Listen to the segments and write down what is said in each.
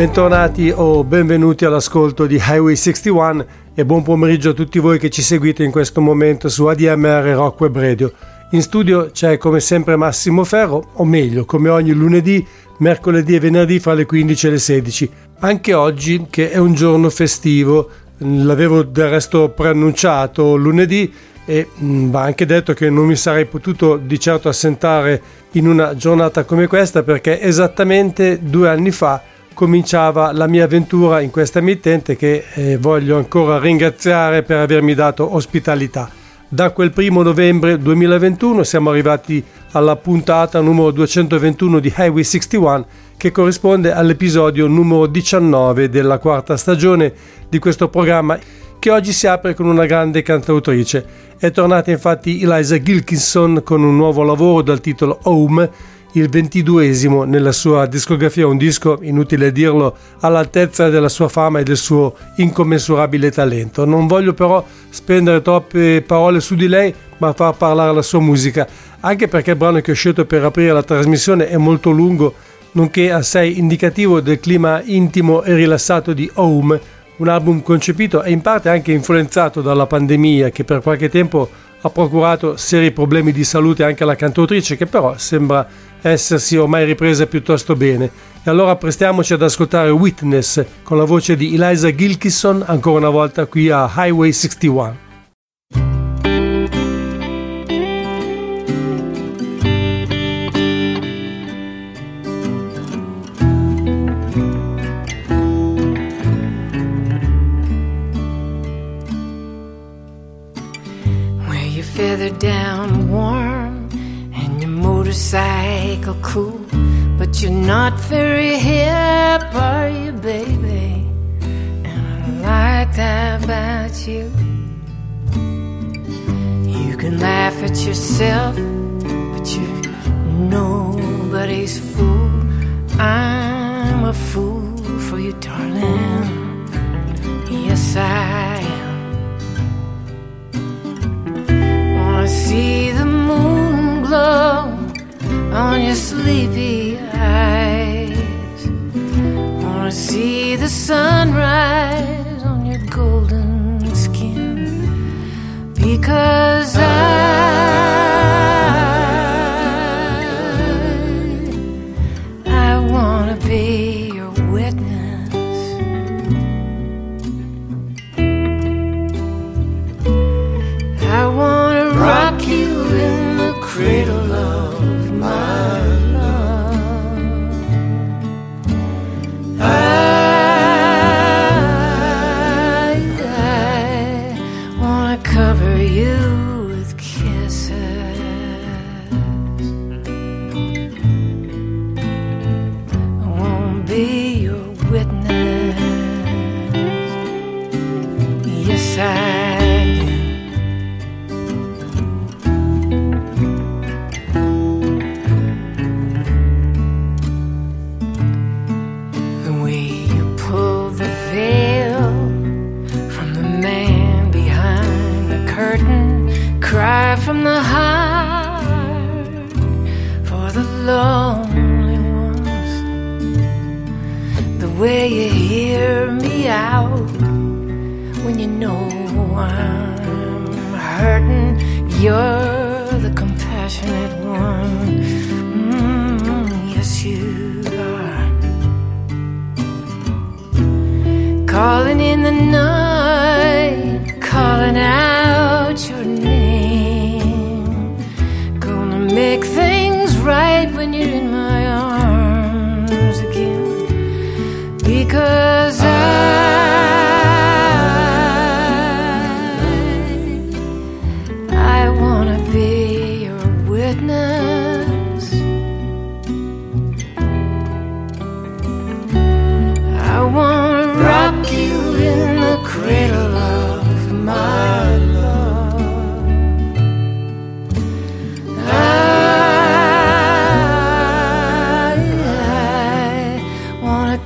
Bentornati o benvenuti all'ascolto di Highway 61 e buon pomeriggio a tutti voi che ci seguite in questo momento su ADMR Rock Web Radio. In studio c'è come sempre Massimo Ferro, o meglio, come ogni lunedì, mercoledì e venerdì fra le 15 e le 16. Anche oggi, che è un giorno festivo, l'avevo del resto preannunciato lunedì e mm, va anche detto che non mi sarei potuto di certo assentare in una giornata come questa perché esattamente due anni fa cominciava la mia avventura in questa emittente che eh, voglio ancora ringraziare per avermi dato ospitalità. Da quel primo novembre 2021 siamo arrivati alla puntata numero 221 di Highway 61 che corrisponde all'episodio numero 19 della quarta stagione di questo programma che oggi si apre con una grande cantautrice. È tornata infatti Eliza Gilkinson con un nuovo lavoro dal titolo Home il ventiduesimo nella sua discografia, un disco, inutile dirlo, all'altezza della sua fama e del suo incommensurabile talento. Non voglio però spendere troppe parole su di lei, ma far parlare la sua musica, anche perché il brano che ho scelto per aprire la trasmissione è molto lungo, nonché assai indicativo del clima intimo e rilassato di Home, un album concepito e in parte anche influenzato dalla pandemia che per qualche tempo ha procurato seri problemi di salute anche alla cantautrice che però sembra essersi ormai ripresa piuttosto bene. E allora prestiamoci ad ascoltare Witness con la voce di Eliza Gilkison ancora una volta qui a Highway 61. Motorcycle cool, but you're not very hip, are you, baby? And I like that about you. You can laugh at yourself, but you're nobody's fool. I'm a fool for you, darling. Yes, I am. Wanna see the moon glow on your sleepy eyes. Wanna see the sunrise on your golden skin because I.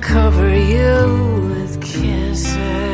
cover you with kisses.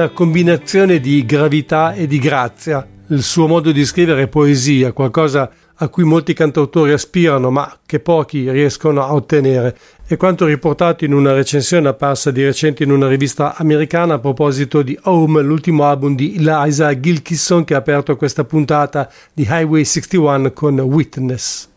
Una combinazione di gravità e di grazia. Il suo modo di scrivere poesia, qualcosa a cui molti cantautori aspirano ma che pochi riescono a ottenere. È quanto riportato in una recensione apparsa di recente in una rivista americana a proposito di Home, l'ultimo album di Eliza Gilkisson che ha aperto questa puntata di Highway 61 con Witness.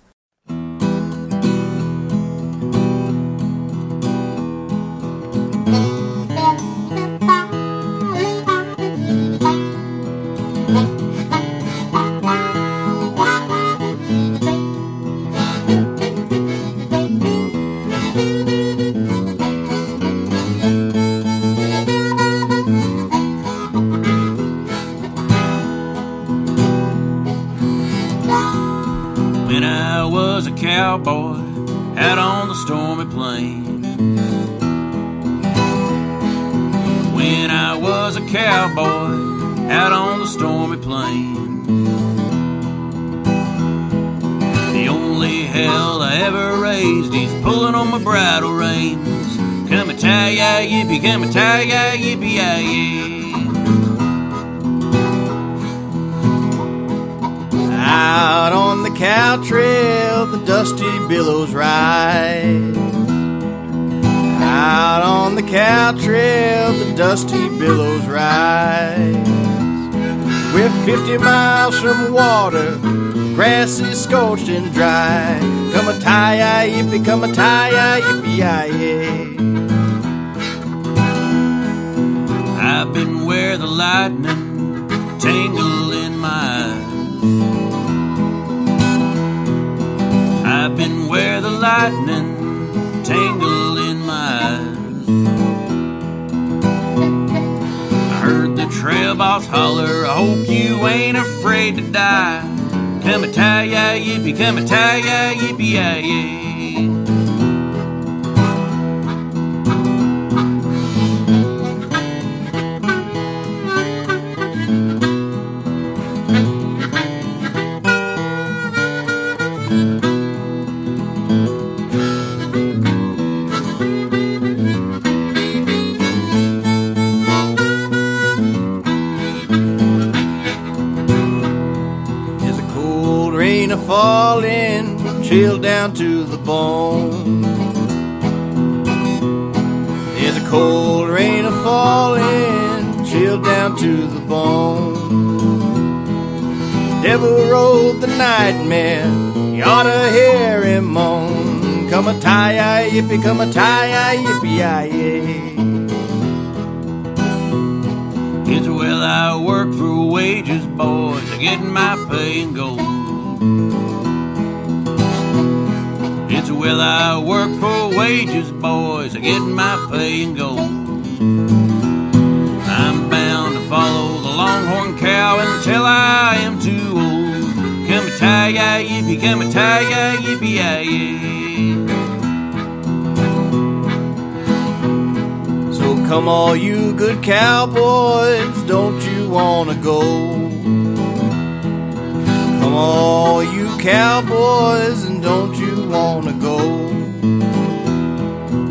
Cowboy out on the stormy plain. When I was a cowboy out on the stormy plain. The only hell I ever raised is pulling on my bridle reins. Come a tie ya yippee, come a tie ya out on the cow trail, the dusty billows rise. Out on the cow trail, the dusty billows rise. We're 50 miles from water, grass is scorched and dry. Come a tie, yippee, come a tie, yippee, I've been where the lightning tangled lightning tangle in my eyes. I heard the trail boss holler, I hope you ain't afraid to die. Come a tie, ya, yippee, come a tie, ya, yippee, yeah, yeah. A falling, chill down to the bone. There's a cold rain a falling, chill down to the bone. Devil rode the nightmare, you ought to hear him moan. Come a tie, yippee, come a tie, yippee, yeah. It's well I work for wages, boys. I get my pay and go. Well I work for wages, boys. I get my pay and go. I'm bound to follow the longhorn cow until I am too old. Come a tie, yippee, come a tie, yippee, yeah. So come all you good cowboys, don't you wanna go? Come you cowboys, and don't you wanna go?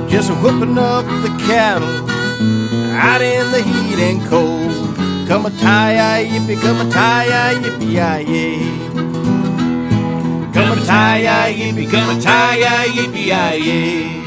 Just whipping up the cattle out in the heat and cold. Come a tie, yippee, come a tie, yippee, yeah. Come a tie, yippee, come a tie, yippee, yeah.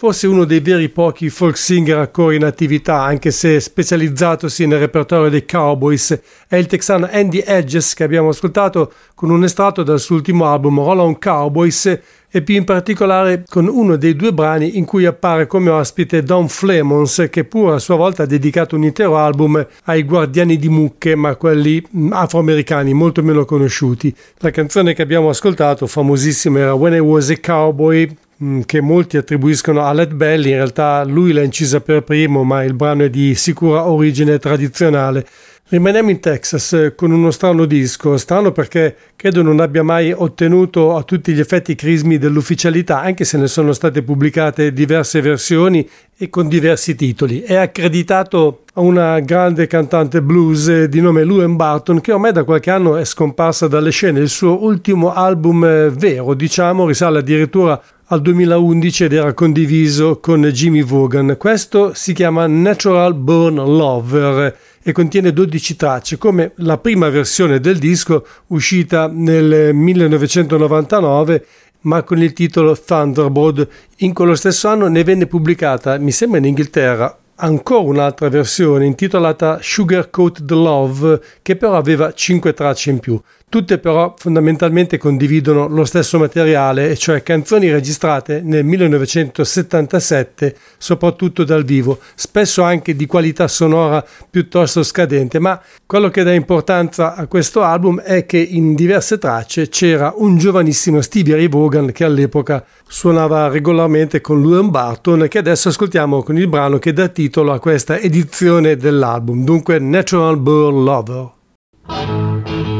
Forse uno dei veri pochi folk singer ancora in attività, anche se specializzatosi nel repertorio dei Cowboys, è il texano Andy Edges che abbiamo ascoltato con un estratto dal suo ultimo album Roll on Cowboys e più in particolare con uno dei due brani in cui appare come ospite Don Flemons che pure a sua volta ha dedicato un intero album ai guardiani di mucche ma quelli mm, afroamericani molto meno conosciuti. La canzone che abbiamo ascoltato famosissima era When I Was a Cowboy che molti attribuiscono a Led Belly, in realtà lui l'ha incisa per primo ma il brano è di sicura origine tradizionale. Rimaniamo in Texas eh, con uno strano disco, strano perché credo non abbia mai ottenuto a tutti gli effetti crismi dell'ufficialità, anche se ne sono state pubblicate diverse versioni e con diversi titoli. È accreditato a una grande cantante blues eh, di nome Luan Barton che ormai da qualche anno è scomparsa dalle scene. Il suo ultimo album eh, vero, diciamo, risale addirittura al 2011 ed era condiviso con Jimmy Vaughan. Questo si chiama Natural Born Lover e contiene 12 tracce, come la prima versione del disco uscita nel 1999 ma con il titolo Thunderbird. In quello stesso anno ne venne pubblicata, mi sembra in Inghilterra, ancora un'altra versione intitolata Sugarcoat the Love che però aveva 5 tracce in più. Tutte però fondamentalmente condividono lo stesso materiale, cioè canzoni registrate nel 1977, soprattutto dal vivo, spesso anche di qualità sonora piuttosto scadente, ma quello che dà importanza a questo album è che in diverse tracce c'era un giovanissimo Stevie Ray Vaughan che all'epoca suonava regolarmente con Luan Barton che adesso ascoltiamo con il brano che dà titolo a questa edizione dell'album, dunque Natural Born Lover.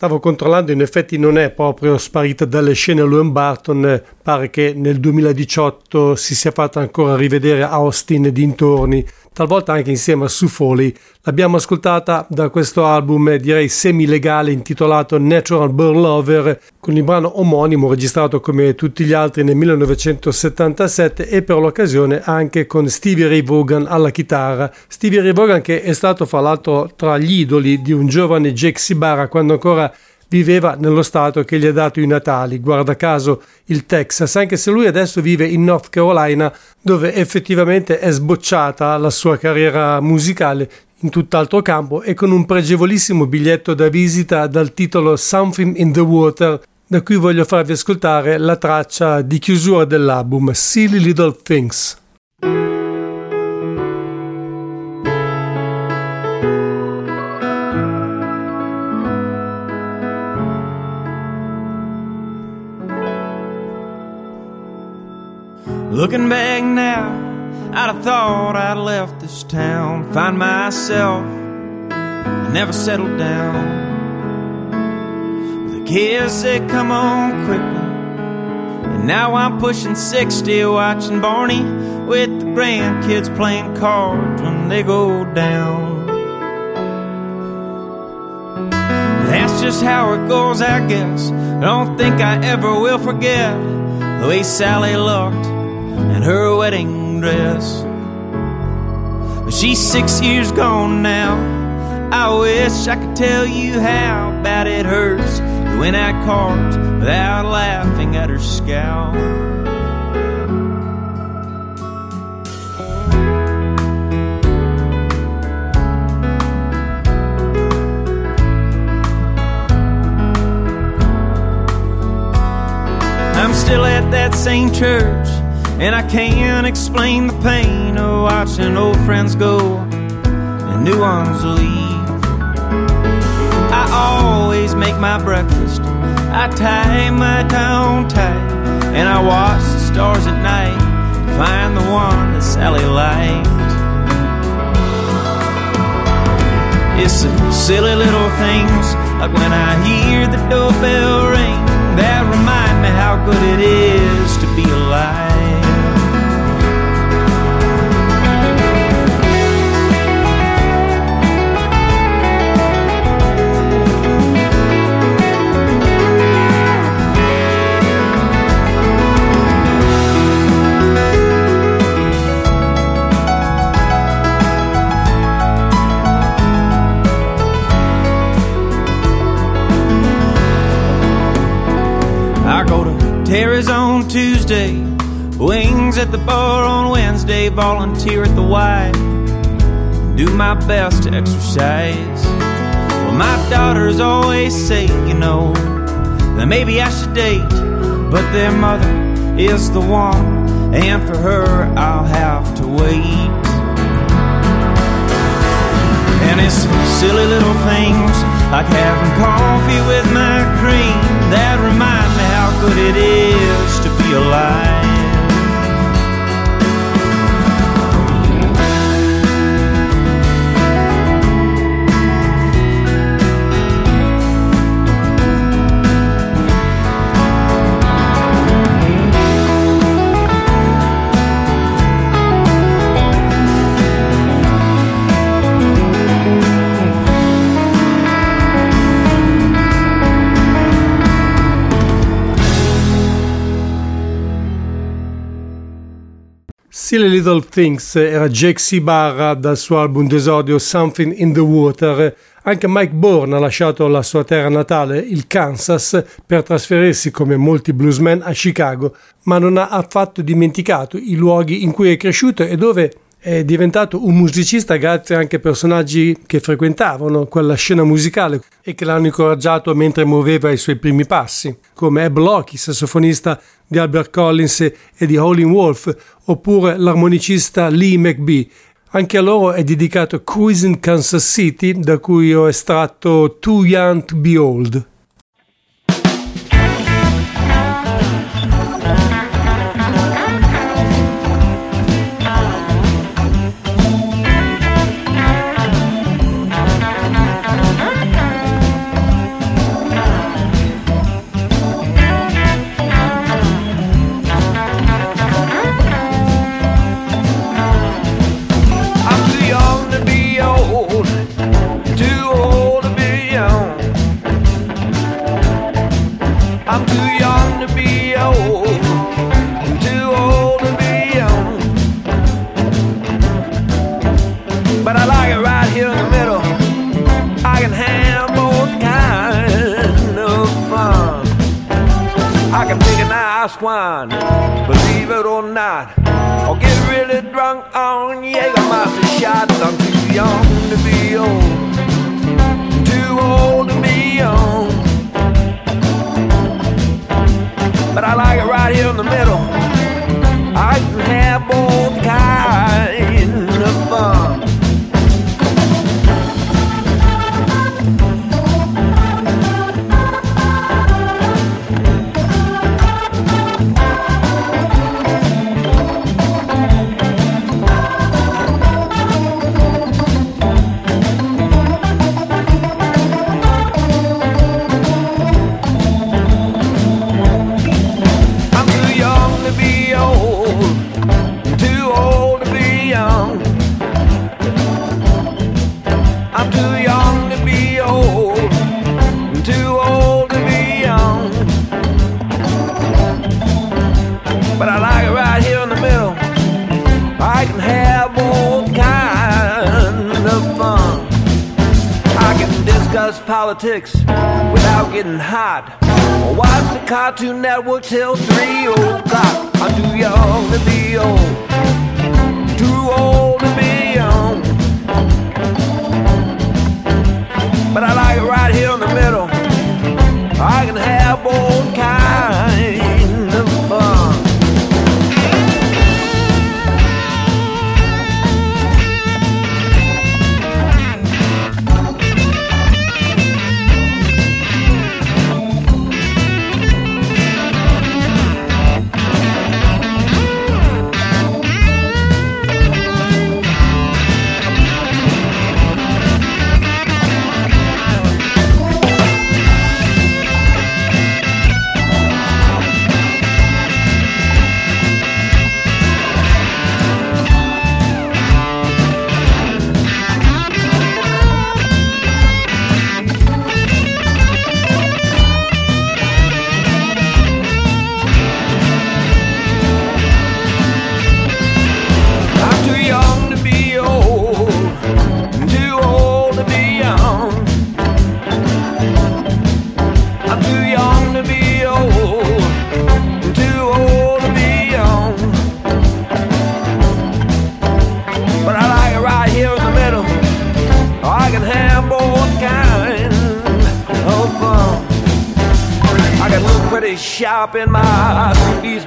Estava controllando, in effetti non è proprio sparita dalle scene Luan Barton, pare che nel 2018 si sia fatta ancora rivedere Austin e dintorni, talvolta anche insieme a Sue Foley. L'abbiamo ascoltata da questo album, direi semi-legale, intitolato Natural Burn Lover, con il brano omonimo registrato come tutti gli altri nel 1977 e per l'occasione anche con Stevie Ray Vaughan alla chitarra. Stevie Ray Vaughan che è stato fra l'altro tra gli idoli di un giovane Jake Sibara quando ancora viveva nello stato che gli ha dato i natali, guarda caso il Texas, anche se lui adesso vive in North Carolina dove effettivamente è sbocciata la sua carriera musicale in tutt'altro campo e con un pregevolissimo biglietto da visita dal titolo Something in the Water da cui voglio farvi ascoltare la traccia di chiusura dell'album Silly Little Things. Looking back now, I'd have thought I'd left this town, find myself, and never settled down. The kids said, come on quickly. And now I'm pushing 60, watching Barney with the grandkids playing cards when they go down. That's just how it goes, I guess. I don't think I ever will forget the way Sally looked and her wedding dress. But she's six years gone now. I wish I could tell you how bad it hurts when I cards without laughing at her scowl. I'm still at that same church and I can't explain the pain of watching old friends go and new ones leave. I always make my breakfast, I tie my on tight, and I watch the stars at night to find the one that Sally liked. It's the silly little things, like when I hear the doorbell ring, that remind me how good it is to be alive. Terry's on Tuesday, wings at the bar on Wednesday, volunteer at the Y, do my best to exercise. Well, my daughters always say, you know, that maybe I should date, but their mother is the one, and for her I'll have to wait. And it's silly little things like having coffee with my cream that remind good it is to be alive. Silly Little Things era Jake C. Barra dal suo album d'esordio Something in the Water. Anche Mike Bourne ha lasciato la sua terra natale, il Kansas, per trasferirsi come molti bluesmen a Chicago, ma non ha affatto dimenticato i luoghi in cui è cresciuto e dove è diventato un musicista grazie anche a personaggi che frequentavano quella scena musicale e che l'hanno incoraggiato mentre muoveva i suoi primi passi, come Eb Locke, sassofonista di Albert Collins e di Howlin' Wolf, oppure l'armonicista Lee McBee. Anche a loro è dedicato Cruising Kansas City, da cui ho estratto Too Young to Be Old. Believe it or not, I'll get really drunk on Jägermeister shots. I'm too young to be old.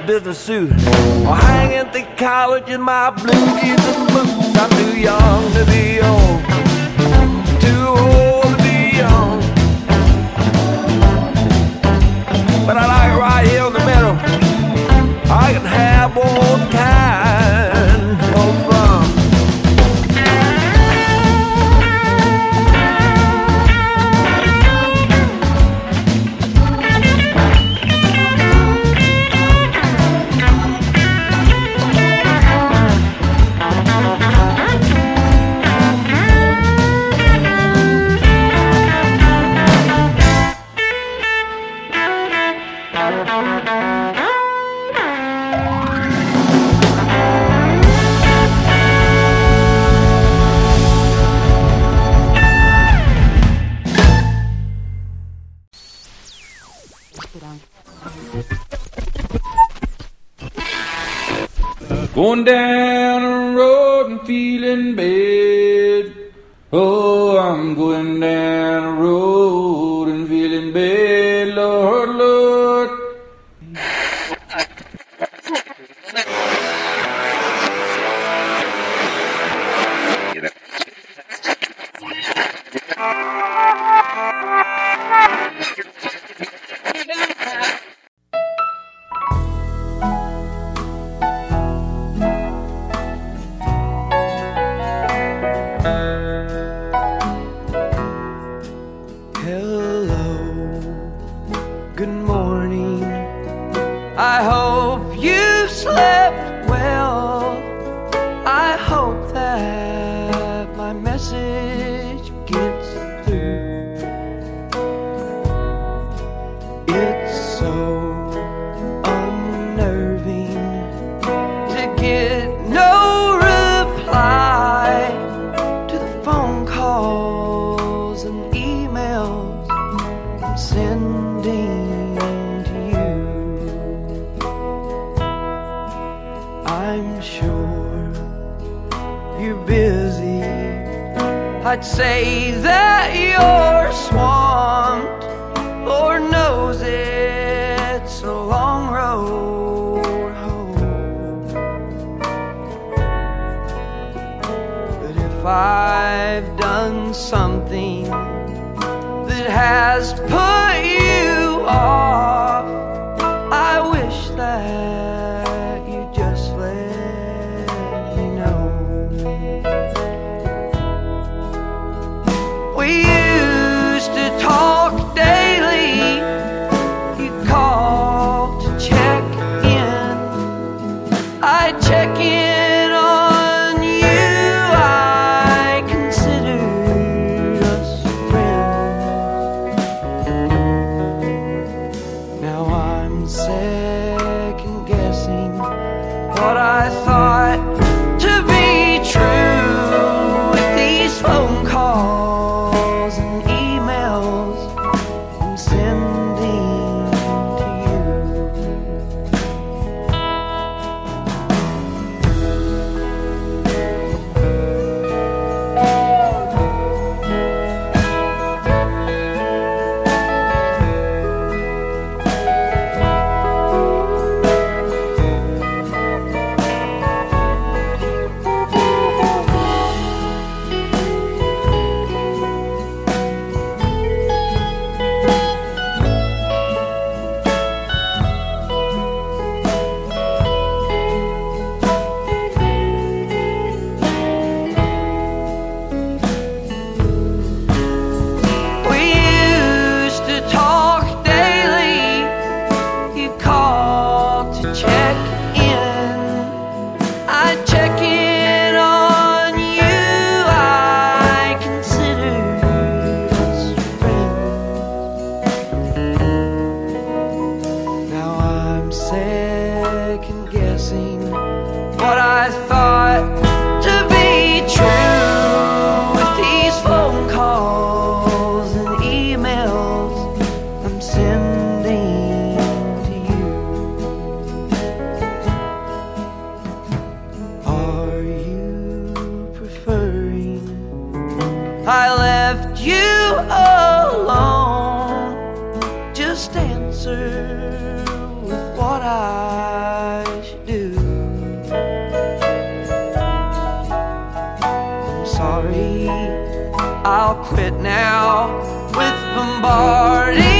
business suit. Or hang at the college in my blue jeans I'm going down the road. I left you alone? Just answer with what I should do. I'm sorry, I'll quit now with bombarding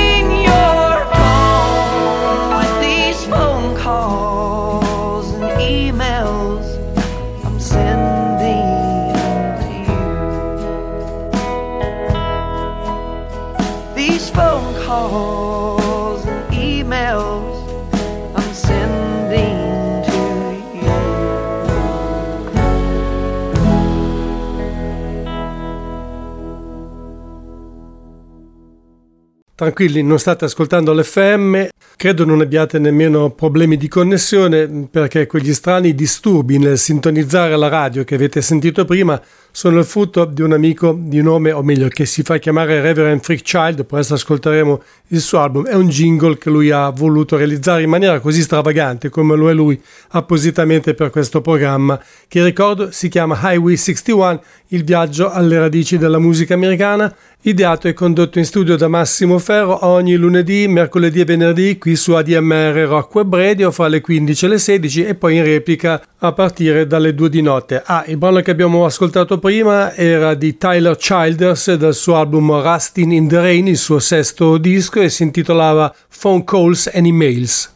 Tranquilli, non state ascoltando l'FM, credo non abbiate nemmeno problemi di connessione perché quegli strani disturbi nel sintonizzare la radio che avete sentito prima sono il frutto di un amico di nome, o meglio, che si fa chiamare Reverend Freak Child, presto ascolteremo il suo album, è un jingle che lui ha voluto realizzare in maniera così stravagante come lo è lui appositamente per questo programma, che ricordo si chiama Highway 61, il viaggio alle radici della musica americana, ideato e condotto in studio da Massimo Ferro ogni lunedì, mercoledì e venerdì qui su ADMR Rock Web Radio fra le 15 e le 16 e poi in replica a partire dalle 2 di notte. Ah, il brano che abbiamo ascoltato prima era di Tyler Childers dal suo album Rusting in the Rain, il suo sesto disco e si intitolava Phone Calls and Emails.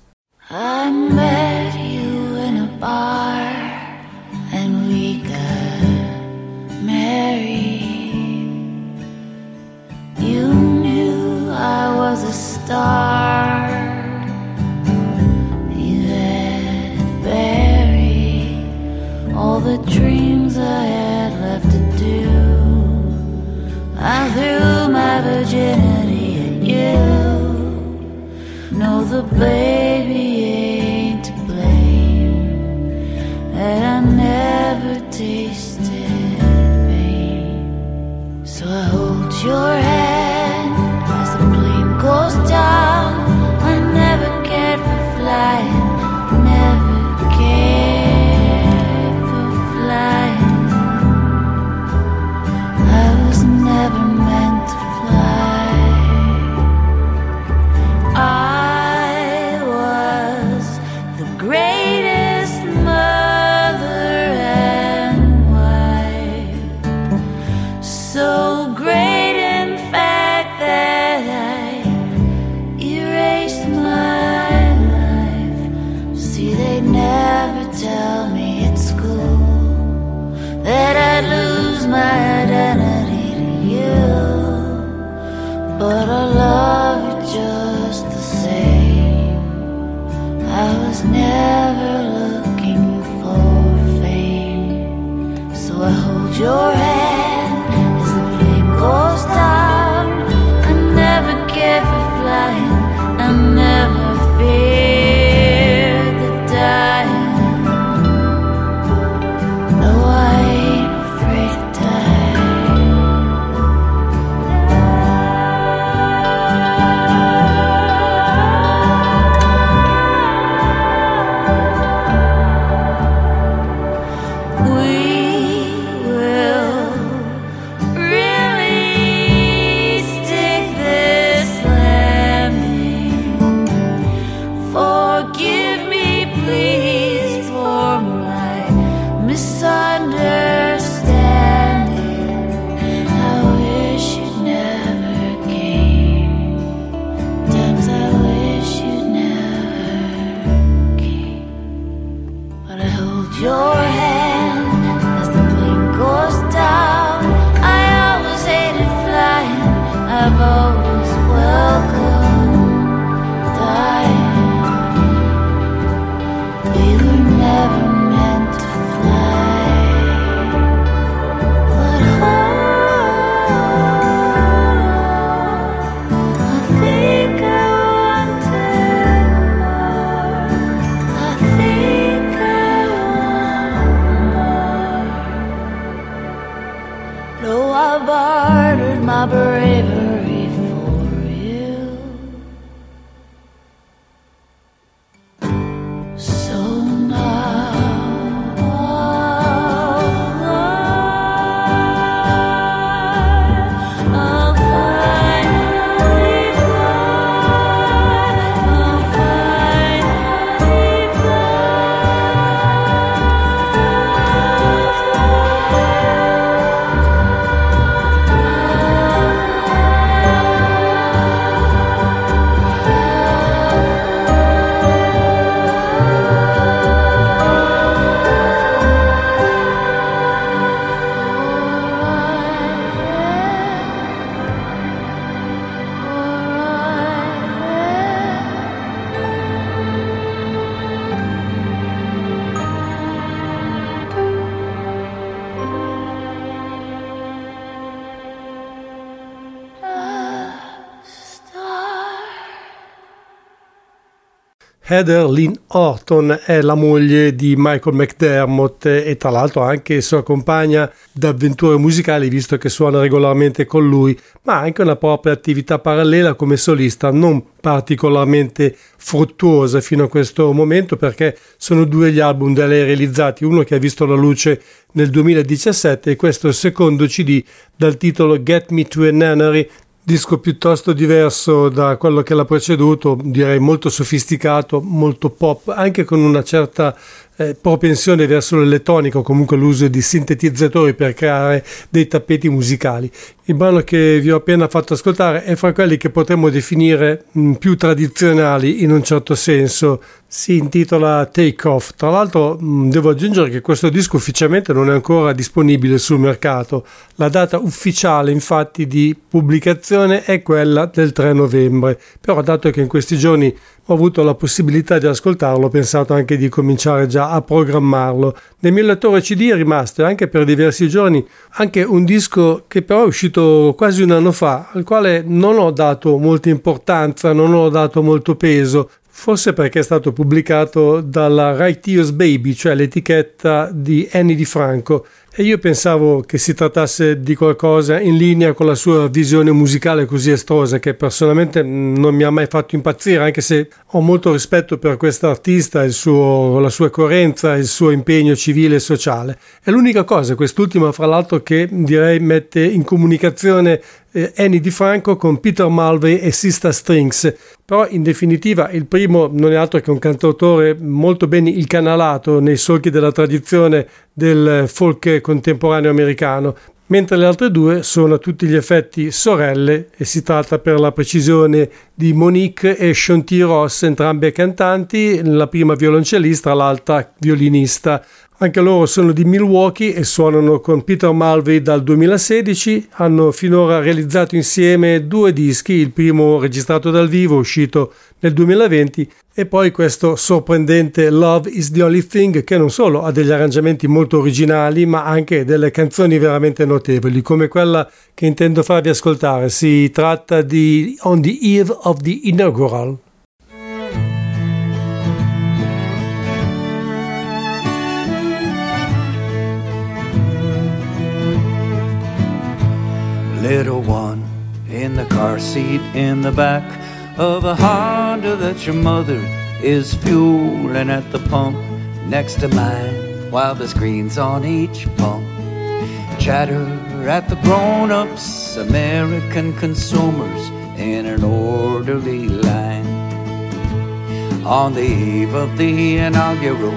I met you in a bar I was a star. You had buried all the dreams I had left to do. I threw my virginity at you. No, the baby ain't to blame. And I never tasted pain. So I hold your hand Heather Lynn Orton è la moglie di Michael McDermott e tra l'altro anche sua compagna d'avventure musicali visto che suona regolarmente con lui, ma ha anche una propria attività parallela come solista non particolarmente fruttuosa fino a questo momento perché sono due gli album da lei realizzati, uno che ha visto la luce nel 2017 e questo è il secondo CD dal titolo Get Me to a Nunnery disco piuttosto diverso da quello che l'ha preceduto, direi molto sofisticato, molto pop, anche con una certa eh, propensione verso l'elettronica o comunque l'uso di sintetizzatori per creare dei tappeti musicali. Il brano che vi ho appena fatto ascoltare è fra quelli che potremmo definire mh, più tradizionali in un certo senso. Si intitola Take Off. Tra l'altro mh, devo aggiungere che questo disco ufficialmente non è ancora disponibile sul mercato. La data ufficiale infatti di pubblicazione è quella del 3 novembre. Però dato che in questi giorni ho avuto la possibilità di ascoltarlo, ho pensato anche di cominciare già a programmarlo. Nel mio lettore CD è rimasto anche per diversi giorni anche un disco che però è uscito quasi un anno fa, al quale non ho dato molta importanza, non ho dato molto peso, forse perché è stato pubblicato dalla Righteous Baby, cioè l'etichetta di Annie Di Franco, e io pensavo che si trattasse di qualcosa in linea con la sua visione musicale così estrosa che personalmente non mi ha mai fatto impazzire anche se ho molto rispetto per questo artista, la sua coerenza, il suo impegno civile e sociale. È l'unica cosa, quest'ultima fra l'altro che direi mette in comunicazione eh, Annie Di Franco con Peter Mulvey e Sista Strings però in definitiva il primo non è altro che un cantautore molto ben incanalato nei solchi della tradizione del folk contemporaneo americano, mentre le altre due sono a tutti gli effetti sorelle e si tratta per la precisione di Monique e Shonti Ross, entrambe cantanti, la prima violoncellista, l'altra violinista. Anche loro sono di Milwaukee e suonano con Peter Mulvey dal 2016. Hanno finora realizzato insieme due dischi, il primo registrato dal vivo uscito nel 2020 e poi questo sorprendente Love is the Only Thing che non solo ha degli arrangiamenti molto originali ma anche delle canzoni veramente notevoli come quella che intendo farvi ascoltare. Si tratta di On the Eve of the Inaugural. Little one in the car seat in the back of a Honda that your mother is fueling at the pump next to mine while the screen's on each pump. Chatter at the grown ups, American consumers in an orderly line. On the eve of the inaugural,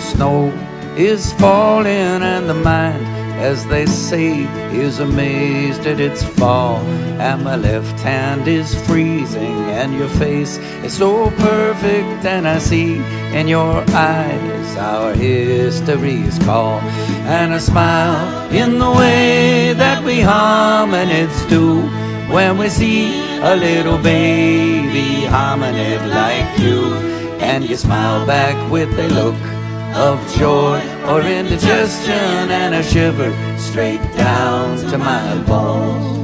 snow is falling and the mind as they say, is amazed at its fall. And my left hand is freezing, and your face is so perfect. And I see in your eyes our history's call. And a smile in the way that we hominids do when we see a little baby hominid like you. And you smile back with a look of joy or indigestion and a shiver straight down to my bones.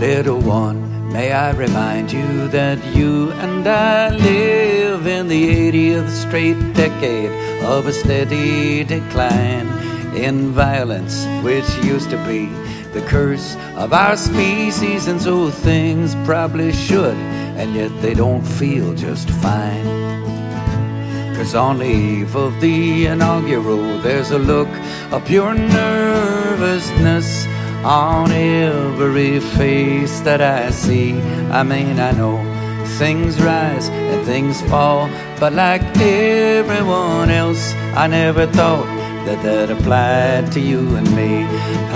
Little one, may I remind you that you and I live in the 80th straight decade of a steady decline in violence, which used to be the curse of our species, and so things probably should, and yet they don't feel just fine. Cause on the eve of the inaugural, there's a look of pure nervousness on every face that I see. I mean, I know things rise and things fall, but like everyone else, I never thought that that applied to you and me.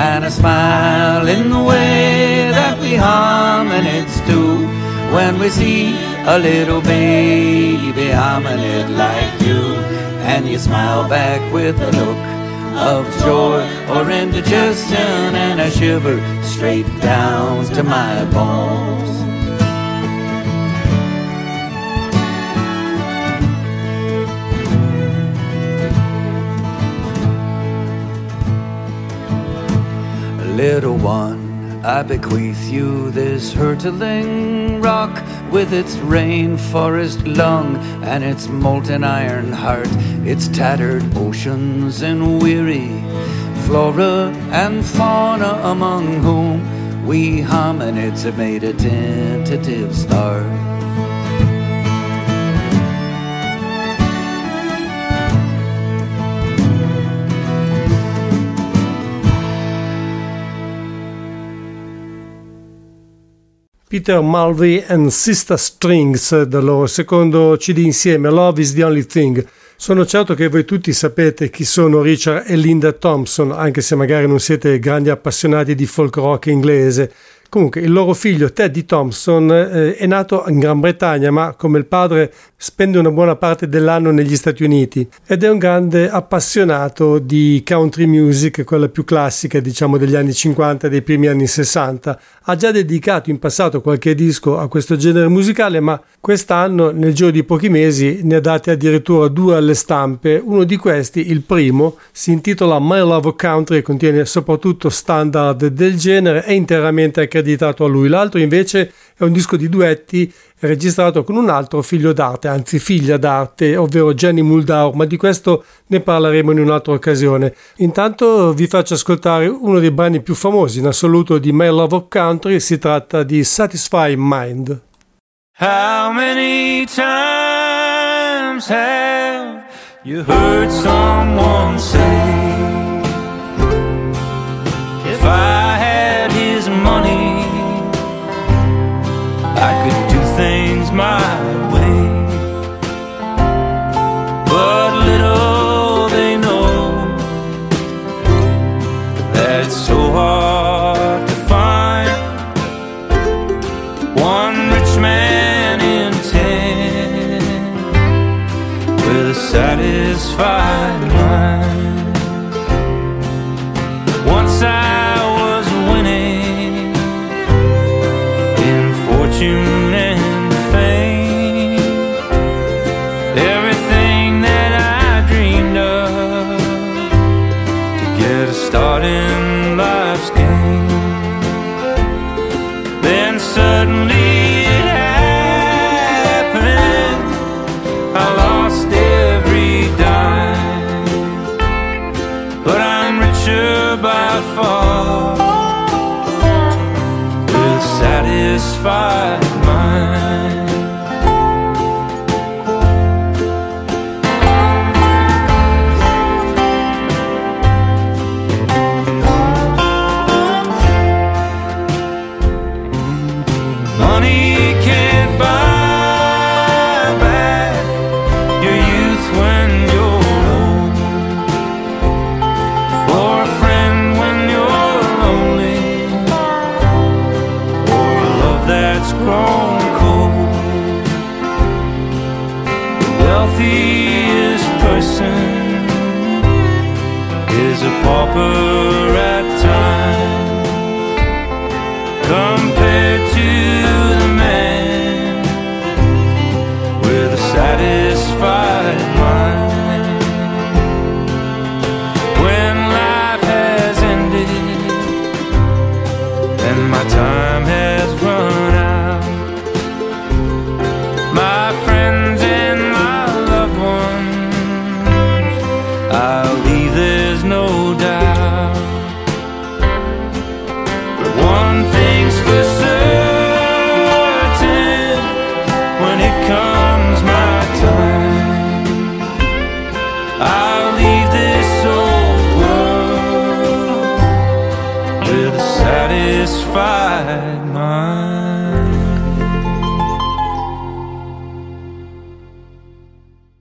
And a smile in the way that we hominids do when we see a little baby hominid like you. And you smile back with a look of joy or indigestion and a shiver straight down to my bones. Little one, I bequeath you this hurtling rock with its rainforest lung and its molten iron heart, its tattered oceans and weary flora and fauna among whom we hominids have made a tentative start. Peter Mulvey and Sister Strings dal loro secondo CD insieme Love is the Only Thing. Sono certo che voi tutti sapete chi sono Richard e Linda Thompson, anche se magari non siete grandi appassionati di folk rock inglese. Comunque, il loro figlio Teddy Thompson eh, è nato in Gran Bretagna, ma come il padre spende una buona parte dell'anno negli Stati Uniti ed è un grande appassionato di country music, quella più classica, diciamo degli anni 50 e dei primi anni 60. Ha già dedicato in passato qualche disco a questo genere musicale, ma quest'anno, nel giro di pochi mesi, ne ha dati addirittura due alle stampe. Uno di questi, il primo, si intitola My Love Country e contiene soprattutto standard del genere, è interamente accreditato a lui. L'altro invece è un disco di duetti registrato con un altro figlio d'arte, anzi figlia d'arte, ovvero Jenny Muldaur, ma di questo ne parleremo in un'altra occasione. Intanto vi faccio ascoltare uno dei brani più famosi in assoluto di My Love of Country, si tratta di Satisfy Mind. How many times have you heard someone say, If I satisfied mind.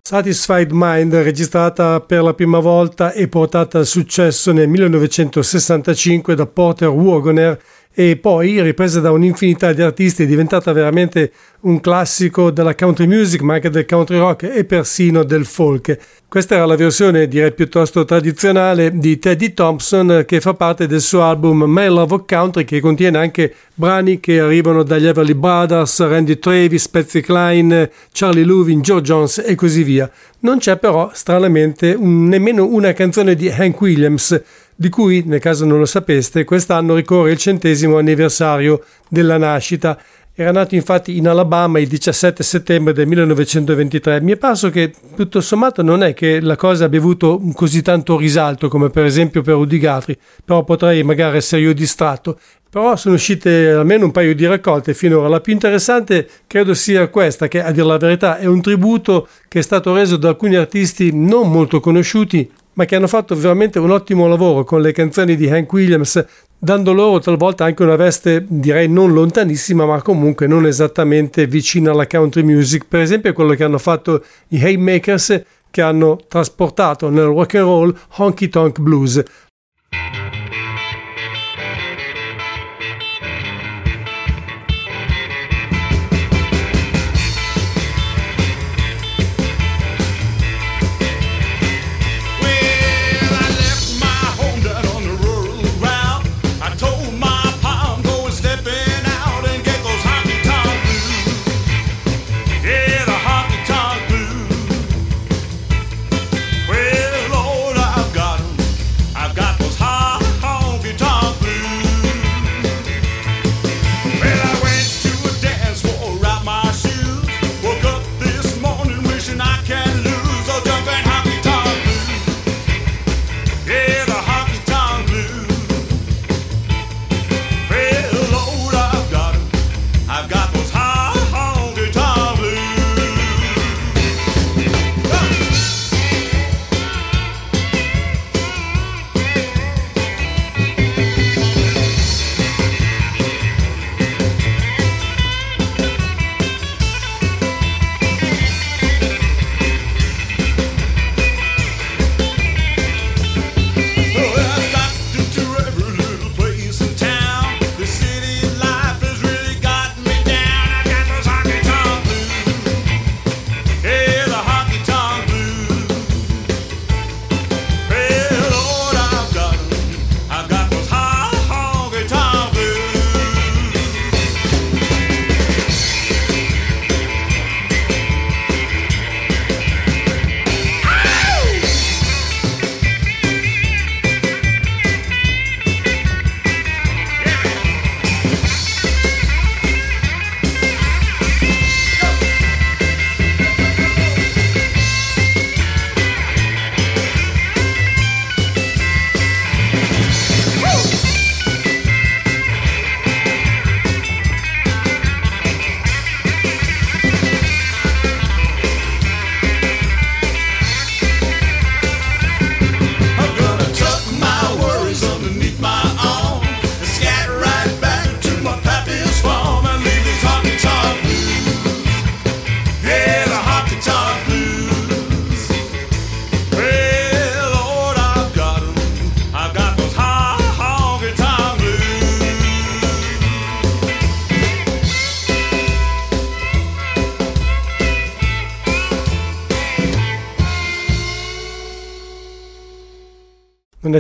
Satisfied Mind, registrata per la prima volta e portata al successo nel 1965 da Porter Wagoner e poi ripresa da un'infinità di artisti, è diventata veramente un classico della country music, ma anche del country rock e persino del folk. Questa era la versione, direi piuttosto tradizionale, di Teddy Thompson che fa parte del suo album My Love of Country che contiene anche brani che arrivano dagli Everly Brothers, Randy Travis, Patsy Cline, Charlie Louvin, Joe Jones e così via. Non c'è però, stranamente, un- nemmeno una canzone di Hank Williams, di cui, nel caso non lo sapeste, quest'anno ricorre il centesimo anniversario della nascita. Era nato infatti in Alabama il 17 settembre del 1923. Mi è parso che tutto sommato non è che la cosa abbia avuto così tanto risalto come per esempio per Rudy Guthrie, però potrei magari essere io distratto. Però sono uscite almeno un paio di raccolte finora. La più interessante credo sia questa, che a dire la verità è un tributo che è stato reso da alcuni artisti non molto conosciuti, ma che hanno fatto veramente un ottimo lavoro con le canzoni di Hank Williams, dando loro talvolta anche una veste direi non lontanissima, ma comunque non esattamente vicina alla country music. Per esempio quello che hanno fatto i Haymakers che hanno trasportato nel rock and roll Honky Tonk Blues.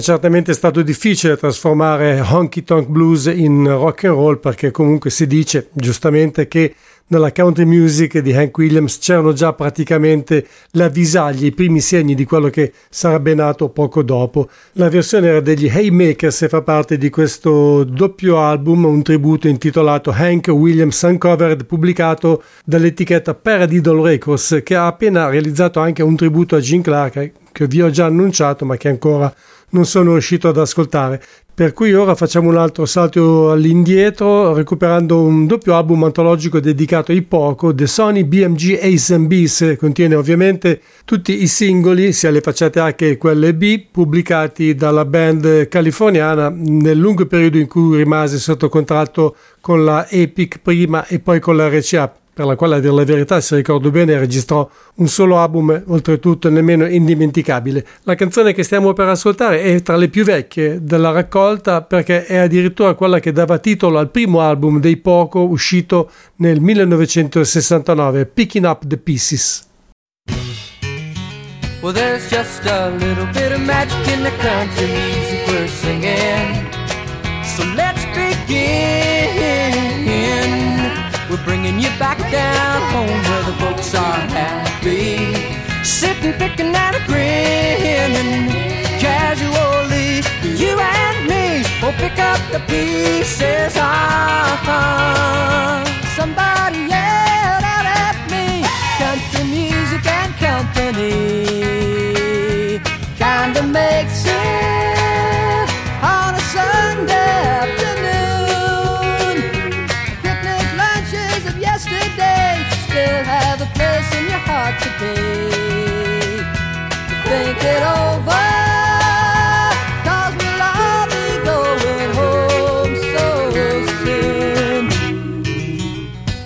Non è certamente stato difficile trasformare Honky Tonk Blues in rock and roll perché comunque si dice giustamente che nella country music di Hank Williams c'erano già praticamente le avvisaglie, i primi segni di quello che sarebbe nato poco dopo. La versione era degli Haymakers e fa parte di questo doppio album, un tributo intitolato Hank Williams Uncovered, pubblicato dall'etichetta Paradiddle Records, che ha appena realizzato anche un tributo a Gene Clark, che vi ho già annunciato ma che ancora non sono riuscito ad ascoltare. Per cui ora facciamo un altro salto all'indietro, recuperando un doppio album antologico dedicato ai poco, The Sony BMG Ace and B's, contiene ovviamente tutti i singoli, sia le facciate A che quelle B, pubblicati dalla band californiana nel lungo periodo in cui rimase sotto contratto con la Epic prima e poi con la RCA per la quale a dire la verità, se ricordo bene, registrò un solo album, oltretutto nemmeno indimenticabile. La canzone che stiamo per ascoltare è tra le più vecchie della raccolta perché è addirittura quella che dava titolo al primo album dei Poco uscito nel 1969, Picking Up the Pieces. Well, there's just a little bit of magic in the country music we're singing. So let's begin. We're bringing you back down home where the folks are happy. Sitting, picking and a grinning casually. You and me will pick up the pieces. Ah, somebody yelled out at me. Country music and company kinda makes it today. Think it over. 'cause we'll all be going home so soon.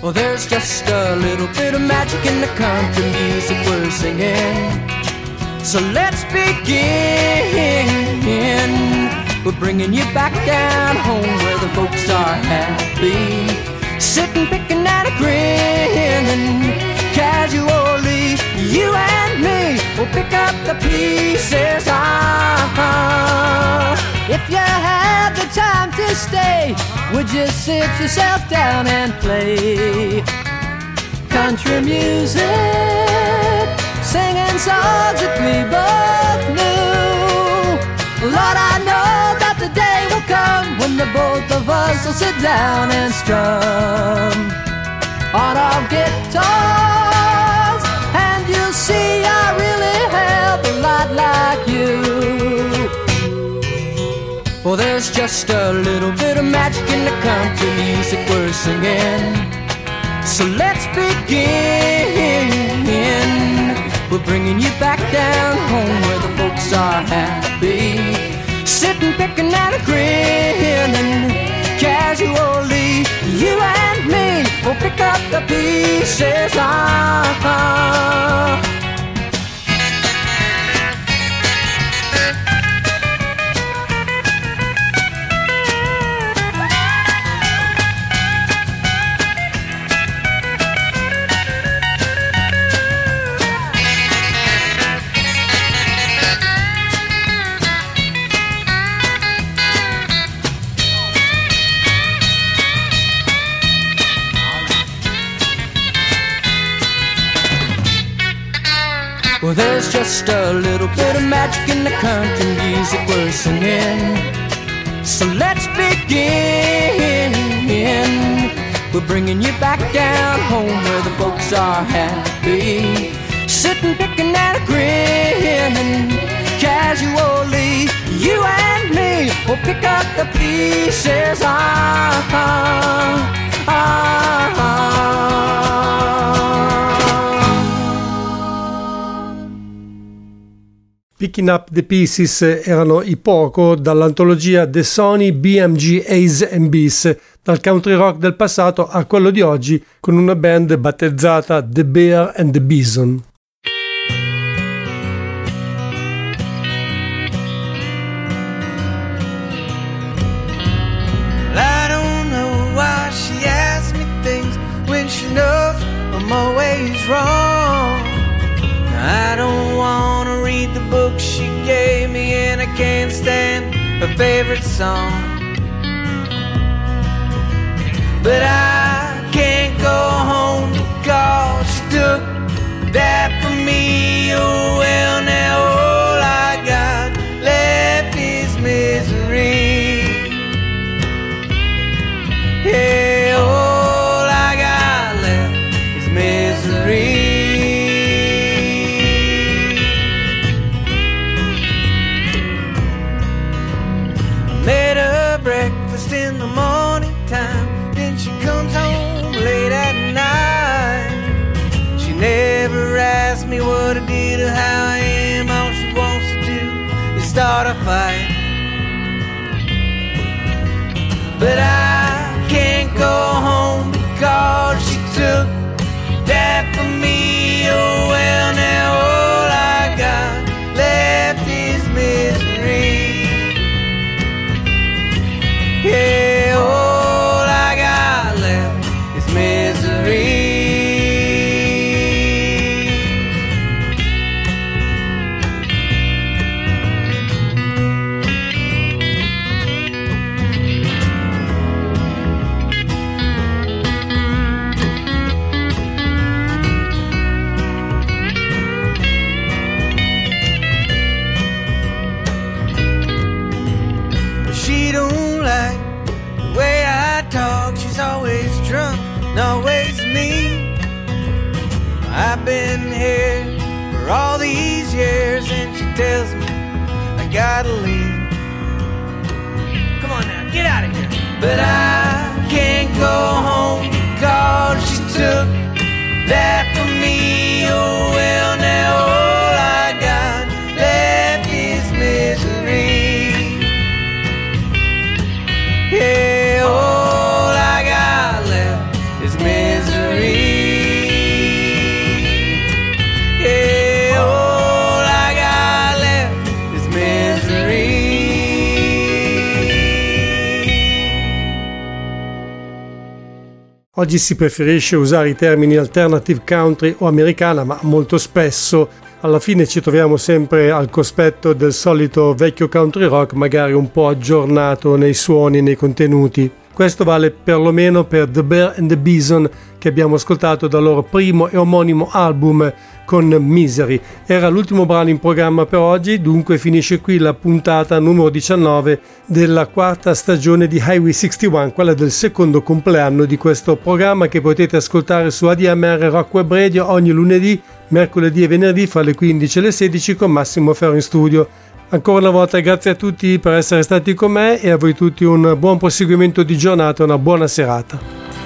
Well, there's just a little bit of magic in the country music we're singing. So let's begin. We're bringing you back down home where the folks are happy. Sitting, picking and a grinning casually. You and me will pick up the pieces. Ah, if you had the time to stay, would you sit yourself down and play country music? Singing songs that we both knew. Lord, I know that the day will come when the both of us will sit down and strum on our you'll see I really have a lot like you. Well, there's just a little bit of magic in the country music we're singing. So let's begin. We're bringing you back down home where the folks are happy. Sitting, picking and grinning casually. You and me complicada, princesa. Just a little bit of magic in the country music we're singing. So let's begin. We're bringing you back down home where the folks are happy. Sitting, picking and a grinning casually. You and me will pick up the pieces. Ah, ah, ah, ah. Picking Up the Pieces erano i poco dall'antologia The Sony BMG Ace and Bees, dal country rock del passato a quello di oggi con una band battezzata The Bear and the Bison. Favorite song. But I can't go home because she took that from me. Oh well, tells me I gotta leave. Come on now, get out of here. But I can't go home because she took that Oggi si preferisce usare i termini alternative country o americana, ma molto spesso alla fine ci troviamo sempre al cospetto del solito vecchio country rock, magari un po' aggiornato nei suoni, nei contenuti. Questo vale perlomeno per The Bear and the Bison che abbiamo ascoltato dal loro primo e omonimo album con Misery. Era l'ultimo brano in programma per oggi, dunque finisce qui la puntata numero 19 della quarta stagione di Highway 61, quella del secondo compleanno di questo programma che potete ascoltare su ADMR Rock Web Radio ogni lunedì, mercoledì e venerdì fra le 15 e le 16 con Massimo Ferro in studio. Ancora una volta grazie a tutti per essere stati con me e a voi tutti un buon proseguimento di giornata e una buona serata.